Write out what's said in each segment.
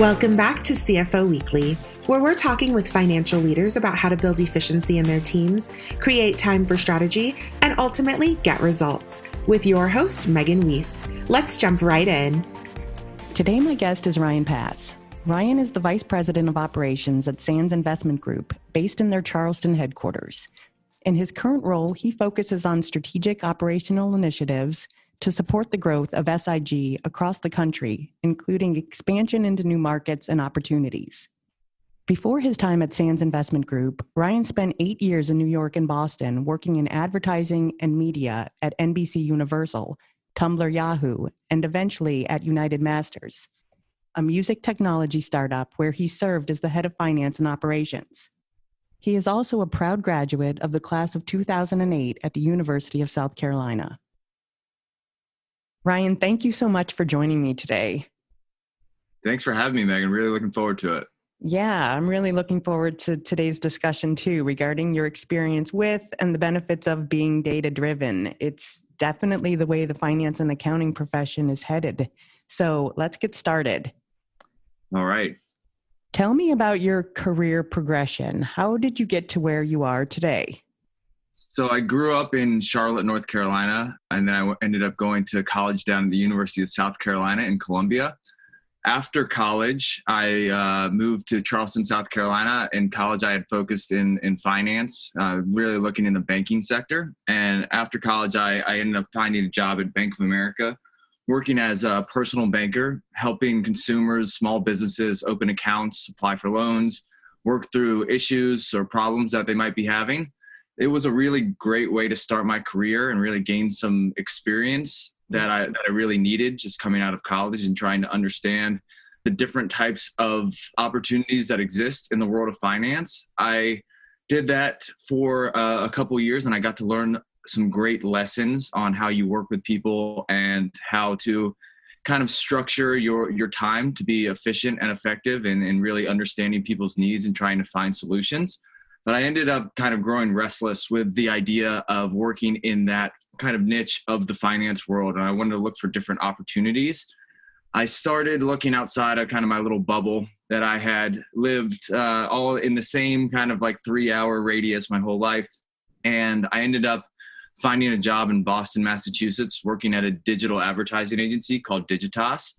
Welcome back to CFO Weekly, where we're talking with financial leaders about how to build efficiency in their teams, create time for strategy, and ultimately get results. With your host, Megan Weiss. Let's jump right in. Today, my guest is Ryan Pass. Ryan is the Vice President of Operations at Sands Investment Group, based in their Charleston headquarters. In his current role, he focuses on strategic operational initiatives to support the growth of SIG across the country, including expansion into new markets and opportunities. Before his time at Sands Investment Group, Ryan spent eight years in New York and Boston working in advertising and media at NBC Universal, Tumblr Yahoo, and eventually at United Masters, a music technology startup where he served as the head of finance and operations. He is also a proud graduate of the class of 2008 at the University of South Carolina. Ryan, thank you so much for joining me today. Thanks for having me, Megan. Really looking forward to it. Yeah, I'm really looking forward to today's discussion too regarding your experience with and the benefits of being data driven. It's definitely the way the finance and accounting profession is headed. So let's get started. All right. Tell me about your career progression. How did you get to where you are today? So I grew up in Charlotte, North Carolina, and then I ended up going to college down at the University of South Carolina in Columbia. After college, I uh, moved to Charleston, South Carolina. In college, I had focused in in finance, uh, really looking in the banking sector. And after college, I, I ended up finding a job at Bank of America, working as a personal banker, helping consumers, small businesses open accounts, apply for loans, work through issues or problems that they might be having it was a really great way to start my career and really gain some experience that I that I really needed just coming out of college and trying to understand the different types of opportunities that exist in the world of finance. I did that for uh, a couple years and I got to learn some great lessons on how you work with people and how to kind of structure your your time to be efficient and effective and, and really understanding people's needs and trying to find solutions but I ended up kind of growing restless with the idea of working in that kind of niche of the finance world. And I wanted to look for different opportunities. I started looking outside of kind of my little bubble that I had lived uh, all in the same kind of like three hour radius my whole life. And I ended up finding a job in Boston, Massachusetts, working at a digital advertising agency called Digitas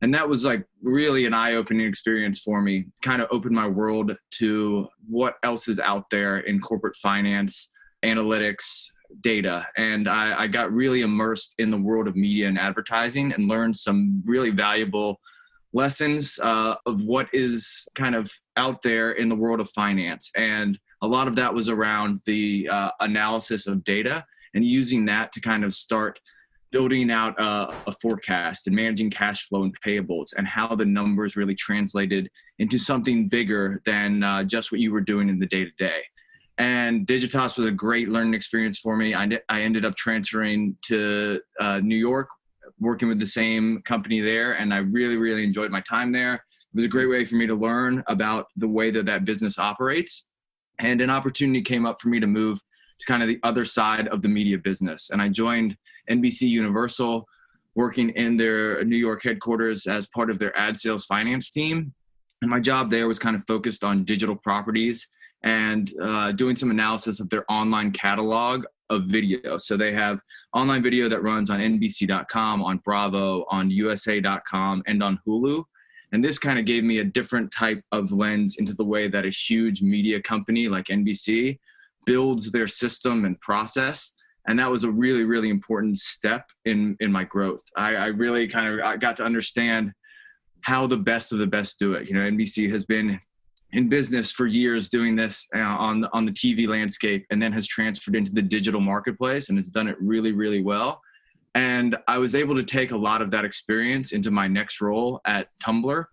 and that was like really an eye-opening experience for me. Kind of opened my world to what else is out there in corporate finance analytics data. And I, I, got really immersed in the world of media and advertising and learned some really valuable lessons uh, of what is kind of out there in the world of finance. And a lot of that was around the uh, analysis of data and using that to kind of start building out a, a, forecast and managing cash flow and payables and how the numbers really translated into something bigger than uh, just what you were doing in the day to day. And Digitas was a great learning experience for me. I, I ended up transferring to uh, New York, working with the same company there, and I really, really enjoyed my time there. It was a great way for me to learn about the way that that business operates. And an opportunity came up for me to move to kind of the other side of the media business. And I joined NBC Universal, working in their New York headquarters as part of their ad sales finance team. And my job there was kind of focused on digital properties and uh, doing some analysis of their online catalog of video. So they have online video that runs on NBC.com, on Bravo, on USA.com, and on Hulu. And this kind of gave me a different type of lens into the way that a huge media company like NBC builds their system and process. And that was a really really important step in in my growth. I, I really kind of I got to understand how the best of the best do it. You know nbc has been in business for years doing this uh, on on the tv landscape and then has transferred into the digital marketplace and has done it really really well. And i was able to take a lot of that experience into my next role at tumblr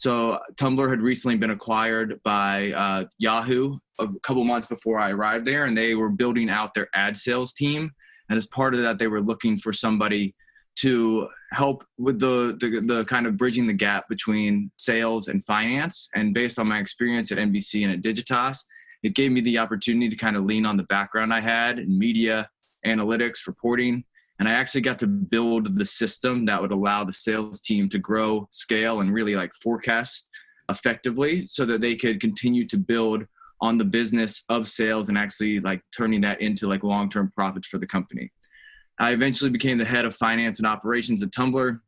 so Tumblr had recently been acquired by uh, Yahoo a couple months before I arrived there, and they were building out their ad sales team. And as part of that, they were looking for somebody to help with the, the, the kind of bridging the gap between sales and finance. And based on my experience at NBC and at Digitas, it gave me the opportunity to kind of lean on the background I had in media, analytics, reporting, And I actually got to build the system that would allow the sales team to grow, scale, and really like forecast effectively so that they could continue to build on the business of sales and actually like turning that into like long-term profits for the company. I eventually became the head of finance and operations at Tumblr.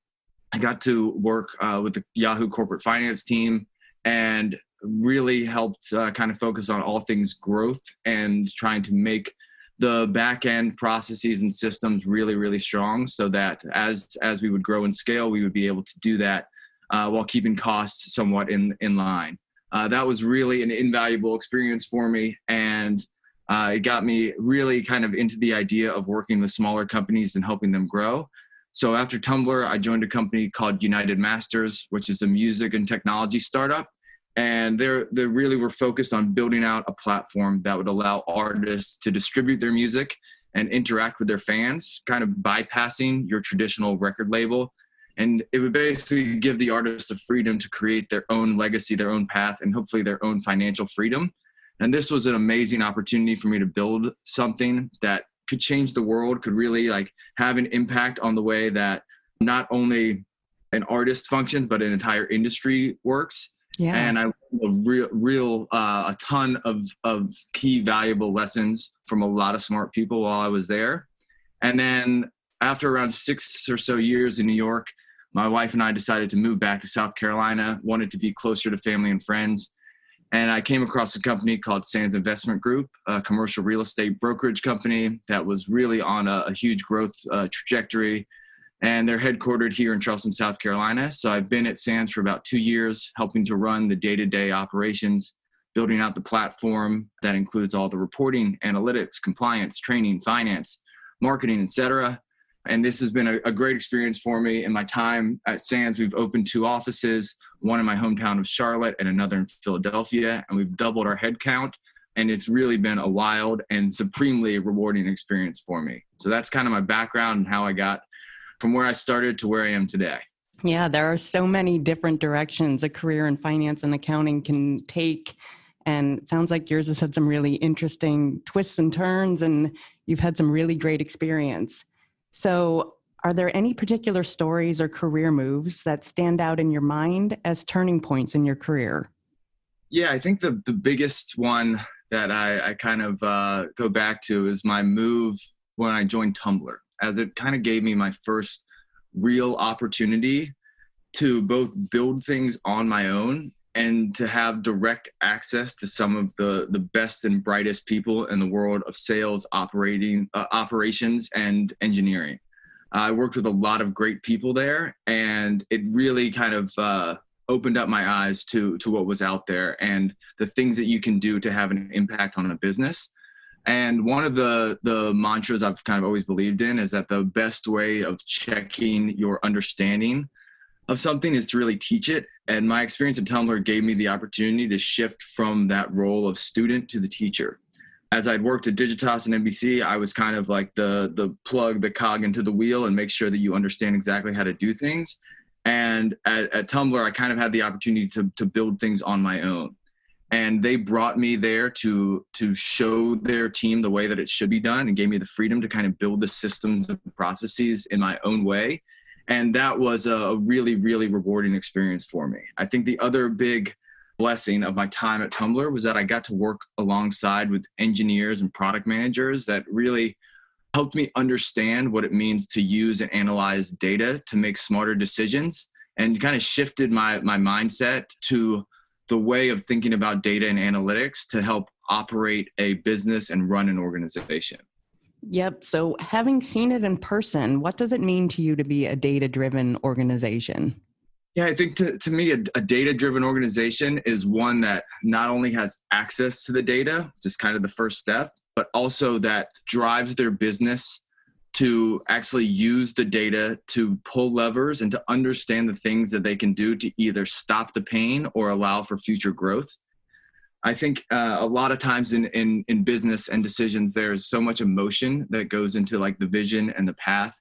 I got to work uh, with the Yahoo corporate finance team and really helped uh, kind of focus on all things growth and trying to make the back end processes and systems really really strong so that as as we would grow and scale we would be able to do that uh, while keeping costs somewhat in in line. Uh, that was really an invaluable experience for me and uh, it got me really kind of into the idea of working with smaller companies and helping them grow. So after tumblr i joined a company called united masters which is a music and technology startup and they're they really were focused on building out a platform that would allow artists to distribute their music and interact with their fans kind of bypassing your traditional record label. And it would basically give the artists the freedom to create their own legacy their own path and hopefully their own financial freedom. And this was an amazing opportunity for me to build something that could change the world could really like have an impact on the way that not only an artist functions but an entire industry works yeah. And I real, real, uh, a ton of, of key valuable lessons from a lot of smart people while I was there. And then after around six or so years in New York, my wife and I decided to move back to South Carolina, wanted to be closer to family and friends. And I came across a company called Sands Investment Group, a commercial real estate brokerage company that was really on a, a huge growth uh, trajectory and they're headquartered here in Charleston, South Carolina. So I've been at Sands for about two years, helping to run the day to day operations, building out the platform that includes all the reporting, analytics, compliance, training, finance, marketing, etc. And this has been a, a, great experience for me. In my time at Sands, we've opened two offices, one in my hometown of Charlotte and another in Philadelphia, and we've doubled our headcount. And it's really been a wild and supremely rewarding experience for me. So that's kind of my background and how I got from where I started to where I am today. Yeah, there are so many different directions a career in finance and accounting can take. And it sounds like yours has had some really interesting twists and turns, and you've had some really great experience. So, are there any particular stories or career moves that stand out in your mind as turning points in your career? Yeah, I think the, the biggest one that I, I kind of uh, go back to is my move when I joined Tumblr as it kind of gave me my first real opportunity to both build things on my own and to have direct access to some of the the best and brightest people in the world of sales operating uh, operations and engineering. I worked with a lot of great people there and it really kind of uh, opened up my eyes to to what was out there and the things that you can do to have an impact on a business and one of the the mantras I've kind of always believed in is that the best way of checking your understanding of something is to really teach it. And my experience at Tumblr gave me the opportunity to shift from that role of student to the teacher. As I'd worked at Digitas and NBC, I was kind of like the the plug, the cog into the wheel, and make sure that you understand exactly how to do things. And at, at Tumblr, I kind of had the opportunity to to build things on my own and they brought me there to to show their team the way that it should be done and gave me the freedom to kind of build the systems and processes in my own way. And that was a really really rewarding experience for me. I think the other big blessing of my time at tumblr was that i got to work alongside with engineers and product managers that really helped me understand what it means to use and analyze data to make smarter decisions and kind of shifted my my mindset to the way of thinking about data and analytics to help operate a business and run an organization. Yep. So, having seen it in person, what does it mean to you to be a data driven organization? Yeah, I think to, to me, a, a data driven organization is one that not only has access to the data, which is kind of the first step, but also that drives their business to actually use the data to pull levers and to understand the things that they can do to either stop the pain or allow for future growth. I think uh, a lot of times in, in in business and decisions, there's so much emotion that goes into like the vision and the path,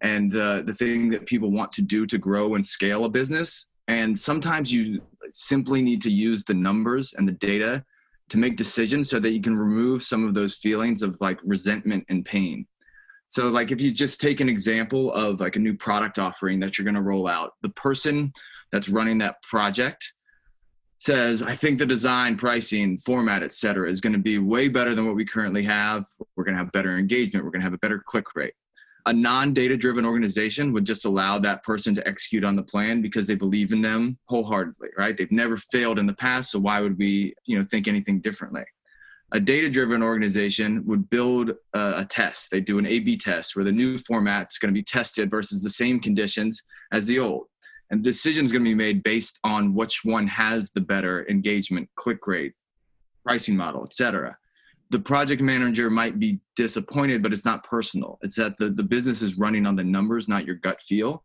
and the the thing that people want to do to grow and scale a business. And sometimes you simply need to use the numbers and the data to make decisions so that you can remove some of those feelings of like resentment and pain So, like, if you just take an example of like a new product offering that you're going to roll out, the person that's running that project says, I think the design, pricing, format, et cetera, is going to be way better than what we currently have. We're going to have better engagement. We're going to have a better click rate. A non data driven organization would just allow that person to execute on the plan because they believe in them wholeheartedly, right? They've never failed in the past. So why would we, you know, think anything differently? A data driven organization would build a, a, test. They do an A B test where the new format is going to be tested versus the same conditions as the old. And the decision is going to be made based on which one has the better engagement, click rate, pricing model, etc. The project manager might be disappointed, but it's not personal. It's that the, the business is running on the numbers, not your gut feel.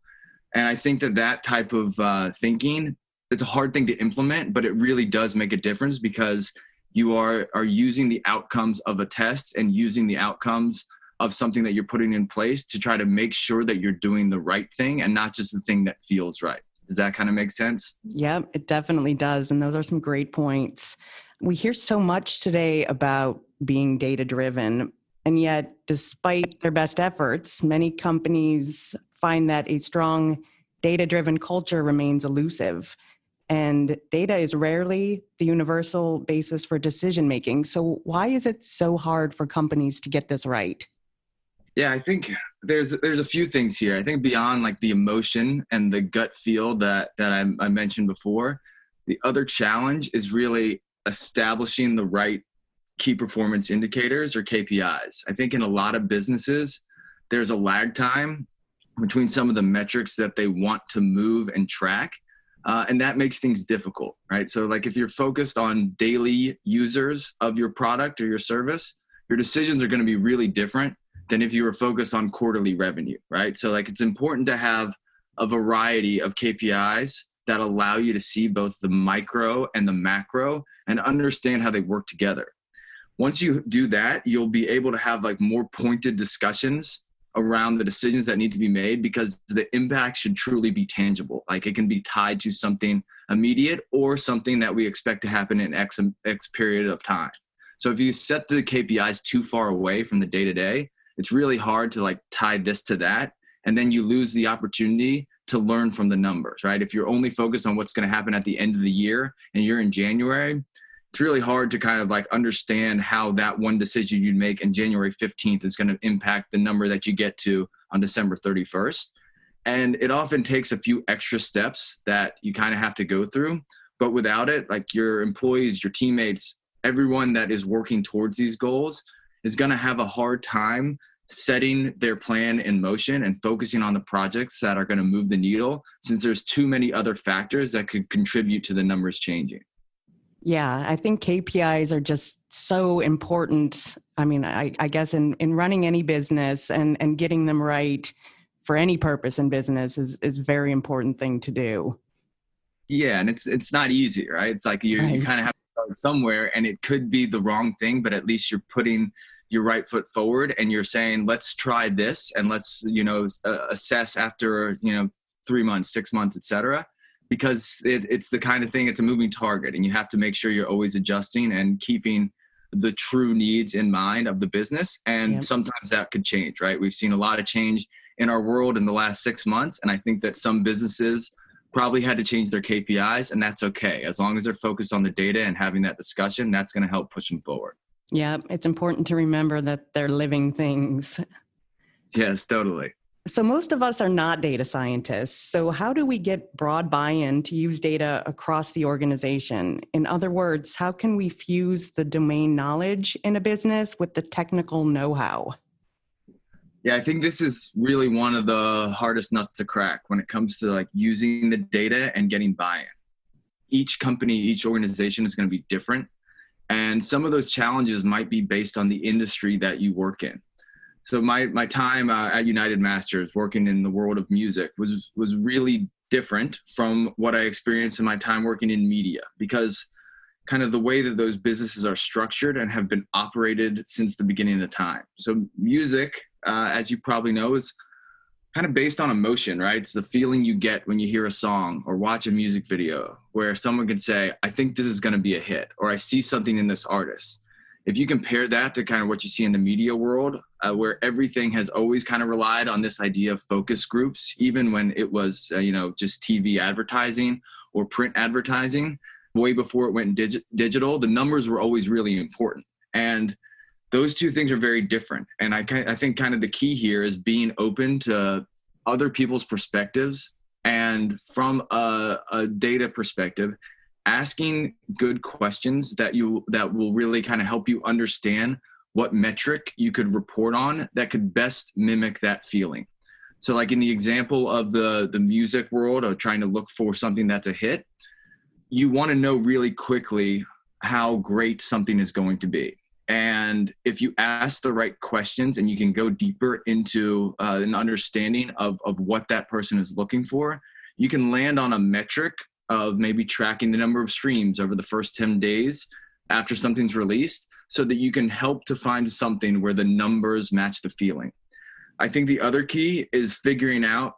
And I think that that type of uh, thinking, it's a hard thing to implement, but it really does make a difference because you are are using the outcomes of a test and using the outcomes of something that you're putting in place to try to make sure that you're doing the right thing and not just the thing that feels right. Does that kind of make sense? Yeah it definitely does and those are some great points. We hear so much today about being data driven and yet despite their best efforts many companies find that a strong data driven culture remains elusive and data is rarely the universal basis for decision making. So, why is it so hard for companies to get this right? Yeah, I think there's there's a few things here. I think beyond like the emotion and the gut feel that that I, I mentioned before, the other challenge is really establishing the right key performance indicators or KPIs. I think in a lot of businesses, there's a lag time between some of the metrics that they want to move and track uh, and that makes things difficult, right? So, like if you're focused on daily users of your product or your service, your decisions are going to be really different than if you were focused on quarterly revenue, right? So, like it's important to have a variety of KPIs that allow you to see both the micro and the macro and understand how they work together. Once you do that, you'll be able to have like more pointed discussions around the decisions that need to be made because the impact should truly be tangible. Like it can be tied to something immediate or something that we expect to happen in X, X period of time. So if you set the KPIs too far away from the day to day, it's really hard to like tie this to that. And then you lose the opportunity to learn from the numbers, right? If you're only focused on what's going to happen at the end of the year and you're in January, it's really hard to kind of like understand how that one decision you'd make in January 15th is going to impact the number that you get to on December 31st. And it often takes a few extra steps that you kind of have to go through. But without it, like your employees, your teammates, everyone that is working towards these goals is going to have a hard time setting their plan in motion and focusing on the projects that are going to move the needle since there's too many other factors that could contribute to the numbers changing. Yeah, I think KPIs are just so important. I mean, I, I, guess in, in running any business and, and getting them right for any purpose in business is is very important thing to do. Yeah, and it's it's not easy, right? It's like you right. you kind of have to start somewhere, and it could be the wrong thing, but at least you're putting your right foot forward, and you're saying, "Let's try this, and let's you know uh, assess after you know three months, six months, etc." because it, it's the kind of thing it's a moving target and you have to make sure you're always adjusting and keeping the true needs in mind of the business and yep. sometimes that could change right? We've seen a lot of change in our world in the last six months and i think that some businesses probably had to change their kpis and that's okay. As long as they're focused on the data and having that discussion that's going to help push them forward. Yeah it's important to remember that they're living things. Yes totally so, most of us are not data scientists. So, how do we get broad buy in to use data across the organization? In other words, how can we fuse the domain knowledge in a business with the technical know how? Yeah, I think this is really one of the hardest nuts to crack when it comes to like using the data and getting buy in. Each company, each organization is going to be different. And some of those challenges might be based on the industry that you work in so my my time uh, at United Masters working in the world of music was was really different from what I experienced in my time working in media because kind of the way that those businesses are structured and have been operated since the beginning of time. So music, uh, as you probably know, is kind of based on emotion, right? It's the feeling you get when you hear a song or watch a music video where someone can say, I think this is going to be a hit, or I see something in this artist if you compare that to kind of what you see in the media world, uh, where everything has always kind of relied on this idea of focus groups, even when it was, uh, you know, just TV advertising or print advertising, way before it went dig- digital, the numbers were always really important. And those two things are very different. And I, I think kind of the key here is being open to other people's perspectives and from a, a data perspective asking good questions that you that will really kind of help you understand what metric you could report on that could best mimic that feeling. So like in the example of the the music world of trying to look for something that's a hit you want to know really quickly how great something is going to be. And if you ask the right questions and you can go deeper into uh, an understanding of, of what that person is looking for you can land on a metric of maybe tracking the number of streams over the first 10 days after something's released so that you can help to find something where the numbers match the feeling. I think the other key is figuring out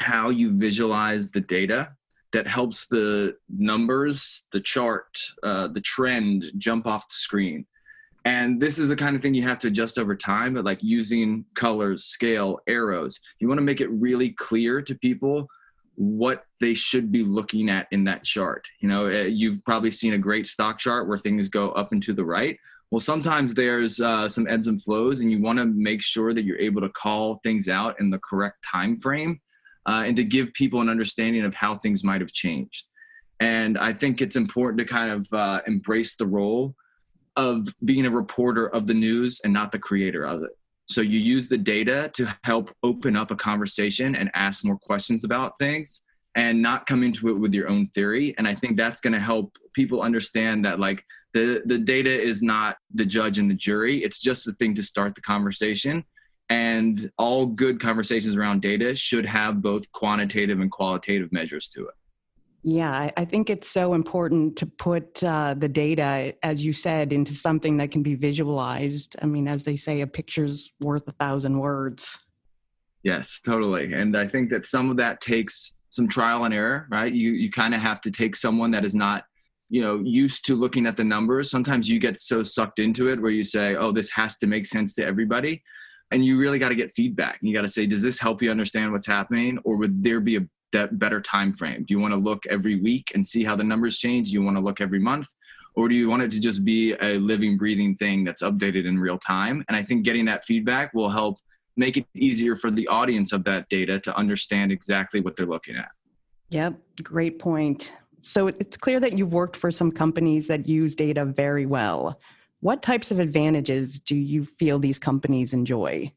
how you visualize the data that helps the numbers, the chart, uh, the trend jump off the screen. And this is the kind of thing you have to adjust over time, but like using colors, scale, arrows, you want to make it really clear to people what they should be looking at in that chart. You know, eh, you've probably seen a great stock chart where things go up and to the right. Well, sometimes there's uh, some ebbs and flows, and you want to make sure that you're able to call things out in the correct time frame, uh, and to give people an understanding of how things might have changed. And I think it's important to kind of uh, embrace the role of being a reporter of the news and not the creator of it. So you use the data to help open up a conversation and ask more questions about things and not come into it with your own theory. And I think that's going to help people understand that like the the data is not the judge and the jury. It's just the thing to start the conversation. And all good conversations around data should have both quantitative and qualitative measures to it. Yeah, I, think it's so important to put uh, the data, as you said, into something that can be visualized. I mean, as they say, a picture's worth a thousand words. Yes, totally. And I think that some of that takes some trial and error, right? You you kind of have to take someone that is not, you know, used to looking at the numbers. Sometimes you get so sucked into it where you say, "Oh, this has to make sense to everybody." And you really got to get feedback. You got to say, "Does this help you understand what's happening or would there be a that better time frame? Do you want to look every week and see how the numbers change? Do you want to look every month? Or do you want it to just be a living, breathing thing that's updated in real time? And I think getting that feedback will help make it easier for the audience of that data to understand exactly what they're looking at. Yep, great point. So it's clear that you've worked for some companies that use data very well. What types of advantages do you feel these companies enjoy?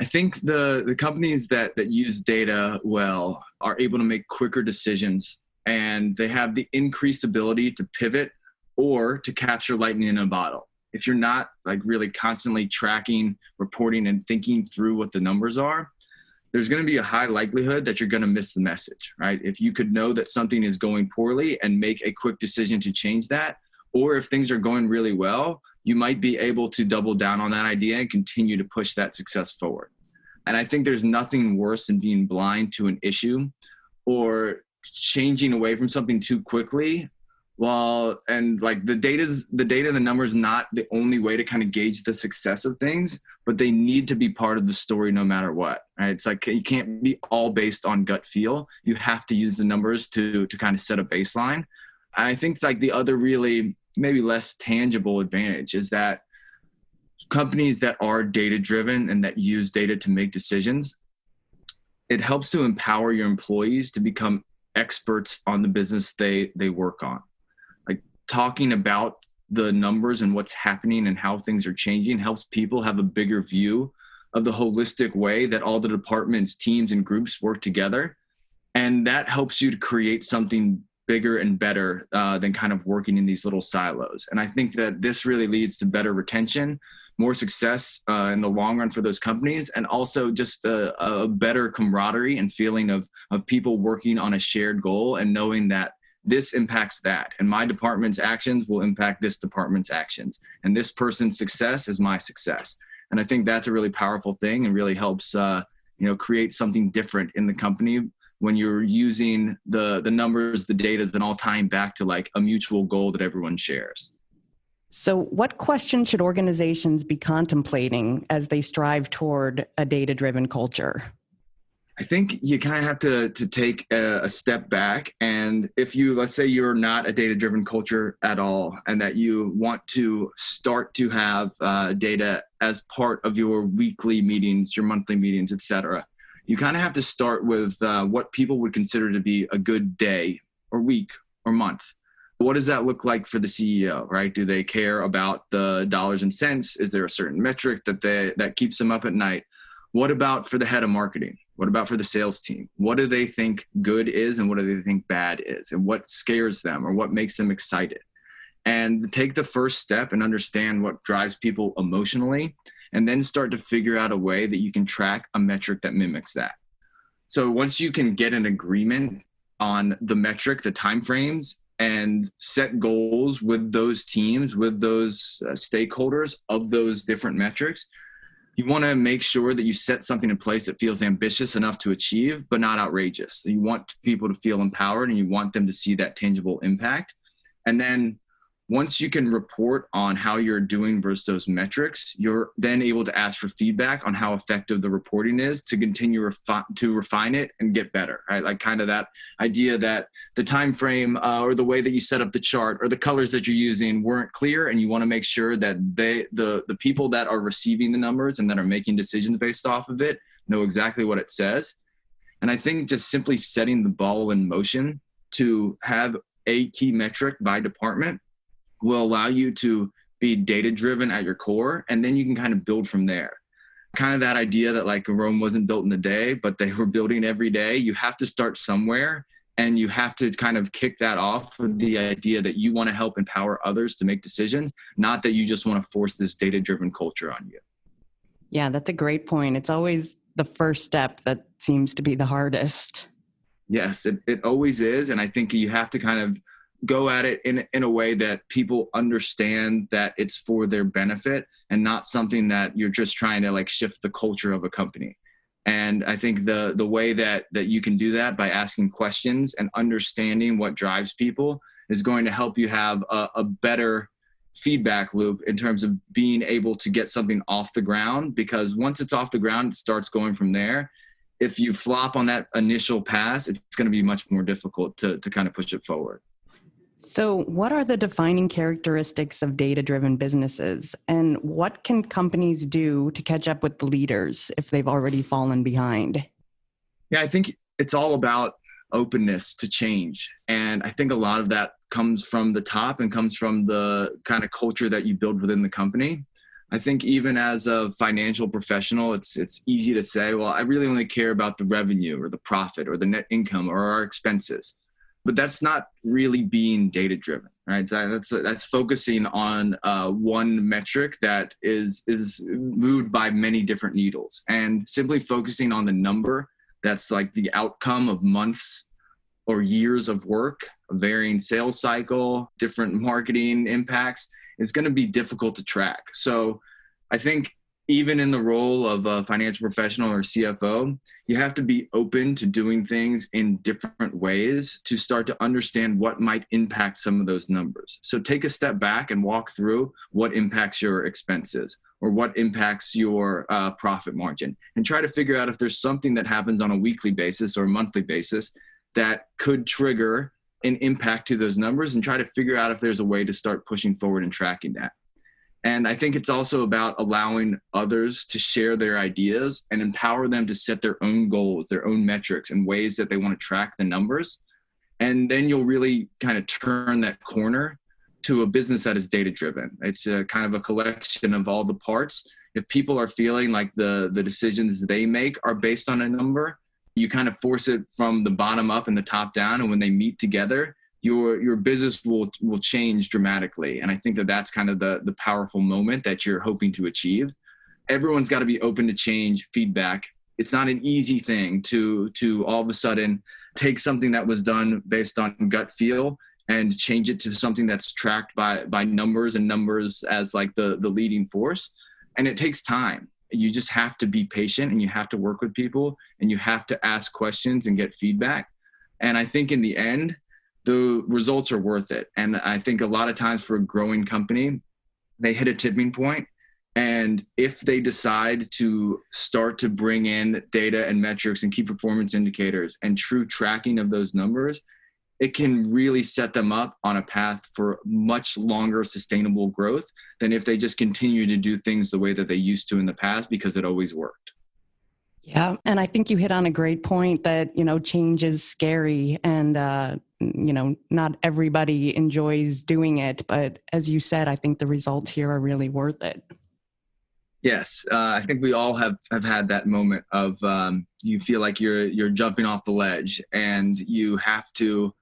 I think the the companies that that use data well are able to make quicker decisions and they have the increased ability to pivot or to capture lightning in a bottle. If you're not like really constantly tracking, reporting and thinking through what the numbers are, there's going to be a high likelihood that you're going to miss the message, right? If you could know that something is going poorly and make a quick decision to change that, or if things are going really well, you might be able to double down on that idea and continue to push that success forward. And I think there's nothing worse than being blind to an issue or changing away from something too quickly while and like the data's the data the numbers not the only way to kind of gauge the success of things but they need to be part of the story no matter what right? It's like you can't be all based on gut feel. You have to use the numbers to to kind of set a baseline. And i think like the other really maybe less tangible advantage is that companies that are data driven and that use data to make decisions it helps to empower your employees to become experts on the business they they work on. Like talking about the numbers and what's happening and how things are changing helps people have a bigger view of the holistic way that all the departments teams and groups work together. And that helps you to create something bigger and better uh, than kind of working in these little silos. And I think that this really leads to better retention, more success uh, in the long run for those companies, and also just a, a better camaraderie and feeling of of people working on a shared goal and knowing that this impacts that and my department's actions will impact this department's actions and this person's success is my success and i think that's a really powerful thing and really helps uh, you know create something different in the company when you're using the the numbers the data and all tying back to like a mutual goal that everyone shares So, what questions should organizations be contemplating as they strive toward a data driven culture? I think you kind of have to to take a, a, step back, and if you let's say you're not a data driven culture at all, and that you want to start to have uh, data as part of your weekly meetings, your monthly meetings, etc., you kind of have to start with uh, what people would consider to be a good day or week or month what does that look like for the CEO, right? Do they care about the dollars and cents? Is there a certain metric that they that keeps them up at night? What about for the head of marketing? What about for the sales team? What do they think good is and what do they think bad is? And what scares them or what makes them excited? And take the first step and understand what drives people emotionally and then start to figure out a way that you can track a metric that mimics that. So once you can get an agreement on the metric, the timeframes, and set goals with those teams, with those uh, stakeholders of those different metrics. You want to make sure that you set something in place that feels ambitious enough to achieve, but not outrageous. You want people to feel empowered and you want them to see that tangible impact. And then once you can report on how you're doing versus those metrics, you're then able to ask for feedback on how effective the reporting is to continue refi- to refine it and get better. Right, like kind of that idea that the time frame uh, or the way that you set up the chart or the colors that you're using weren't clear, and you want to make sure that they the the people that are receiving the numbers and that are making decisions based off of it know exactly what it says. And I think just simply setting the ball in motion to have a key metric by department will allow you to be data driven at your core and then you can kind of build from there. Kind of that idea that like rome wasn't built in a day but they were building every day. You have to start somewhere and you have to kind of kick that off with the idea that you want to help empower others to make decisions not that you just want to force this data driven culture on you. Yeah that's a great point. It's always the first step that seems to be the hardest. Yes it, it always is and i think you have to kind of go at it in in a way that people understand that it's for their benefit and not something that you're just trying to like shift the culture of a company. And i think the the way that that you can do that by asking questions and understanding what drives people is going to help you have a, a better feedback loop in terms of being able to get something off the ground because once it's off the ground it starts going from there. If you flop on that initial pass it's going to be much more difficult to to kind of push it forward so, what are the defining characteristics of data driven businesses? And what can companies do to catch up with the leaders if they've already fallen behind? Yeah, I think it's all about openness to change. And I think a lot of that comes from the top and comes from the kind of culture that you build within the company. I think even as a financial professional, it's it's easy to say, well, I really only care about the revenue or the profit or the net income or our expenses but that's not really being data driven right that's that's focusing on uh, one metric that is is moved by many different needles and simply focusing on the number that's like the outcome of months or years of work varying sales cycle different marketing impacts is going to be difficult to track. So i think even in the role of a financial professional or CFO, you have to be open to doing things in different ways to start to understand what might impact some of those numbers. So take a step back and walk through what impacts your expenses or what impacts your uh, profit margin and try to figure out if there's something that happens on a weekly basis or monthly basis that could trigger an impact to those numbers and try to figure out if there's a way to start pushing forward and tracking that. And I think it's also about allowing others to share their ideas and empower them to set their own goals, their own metrics, and ways that they want to track the numbers. And then you'll really kind of turn that corner to a business that is data driven. It's a kind of a collection of all the parts. If people are feeling like the, the decisions they make are based on a number, you kind of force it from the bottom up and the top down. And when they meet together, your your business will will change dramatically. And i think that that's kind of the the powerful moment that you're hoping to achieve. Everyone's got to be open to change feedback. It's not an easy thing to to all of a sudden take something that was done based on gut feel and change it to something that's tracked by by numbers and numbers as like the the leading force. And it takes time. You just have to be patient and you have to work with people and you have to ask questions and get feedback. And i think in the end the results are worth it. And I think a lot of times for a growing company, they hit a tipping point and if they decide to start to bring in data and metrics and key performance indicators and true tracking of those numbers, it can really set them up on a path for much longer sustainable growth than if they just continue to do things the way that they used to in the past because it always worked. Yeah, and I think you hit on a great point that you know change is scary, and uh, you know not everybody enjoys doing it. But as you said, I think the results here are really worth it. Yes, uh, I think we all have have had that moment of um, you feel like you're you're jumping off the ledge, and you have to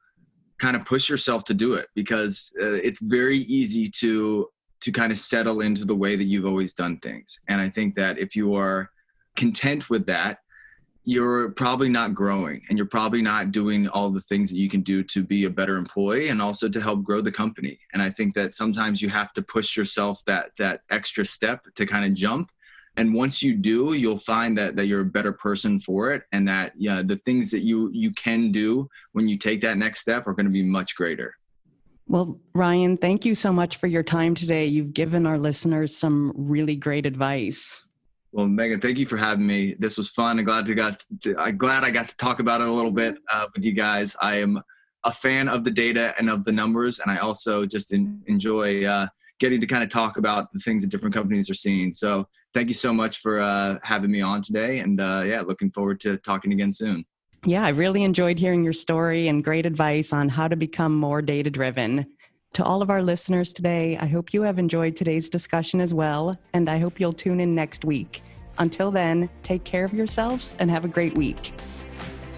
kind of push yourself to do it because uh, it's very easy to to kind of settle into the way that you've always done things. And I think that if you are content with that, you're probably not growing and you're probably not doing all the things that you can do to be a better employee and also to help grow the company and i think that sometimes you have to push yourself that that extra step to kind of jump and once you do you'll find that that you're a better person for it and that yeah the things that you you can do when you take that next step are going to be much greater well, Ryan, thank you so much for your time today. You've given our listeners some really great advice. Well, Megan, thank you for having me. This was fun. I'm glad to got. To, I'm glad I got to talk about it a little bit uh, with you guys. I am a fan of the data and of the numbers, and I also just in, enjoy uh, getting to kind of talk about the things that different companies are seeing. So, thank you so much for uh, having me on today, and uh, yeah, looking forward to talking again soon. Yeah, I really enjoyed hearing your story and great advice on how to become more data driven. To all of our listeners today, I hope you have enjoyed today's discussion as well, and I hope you'll tune in next week. Until then, take care of yourselves and have a great week.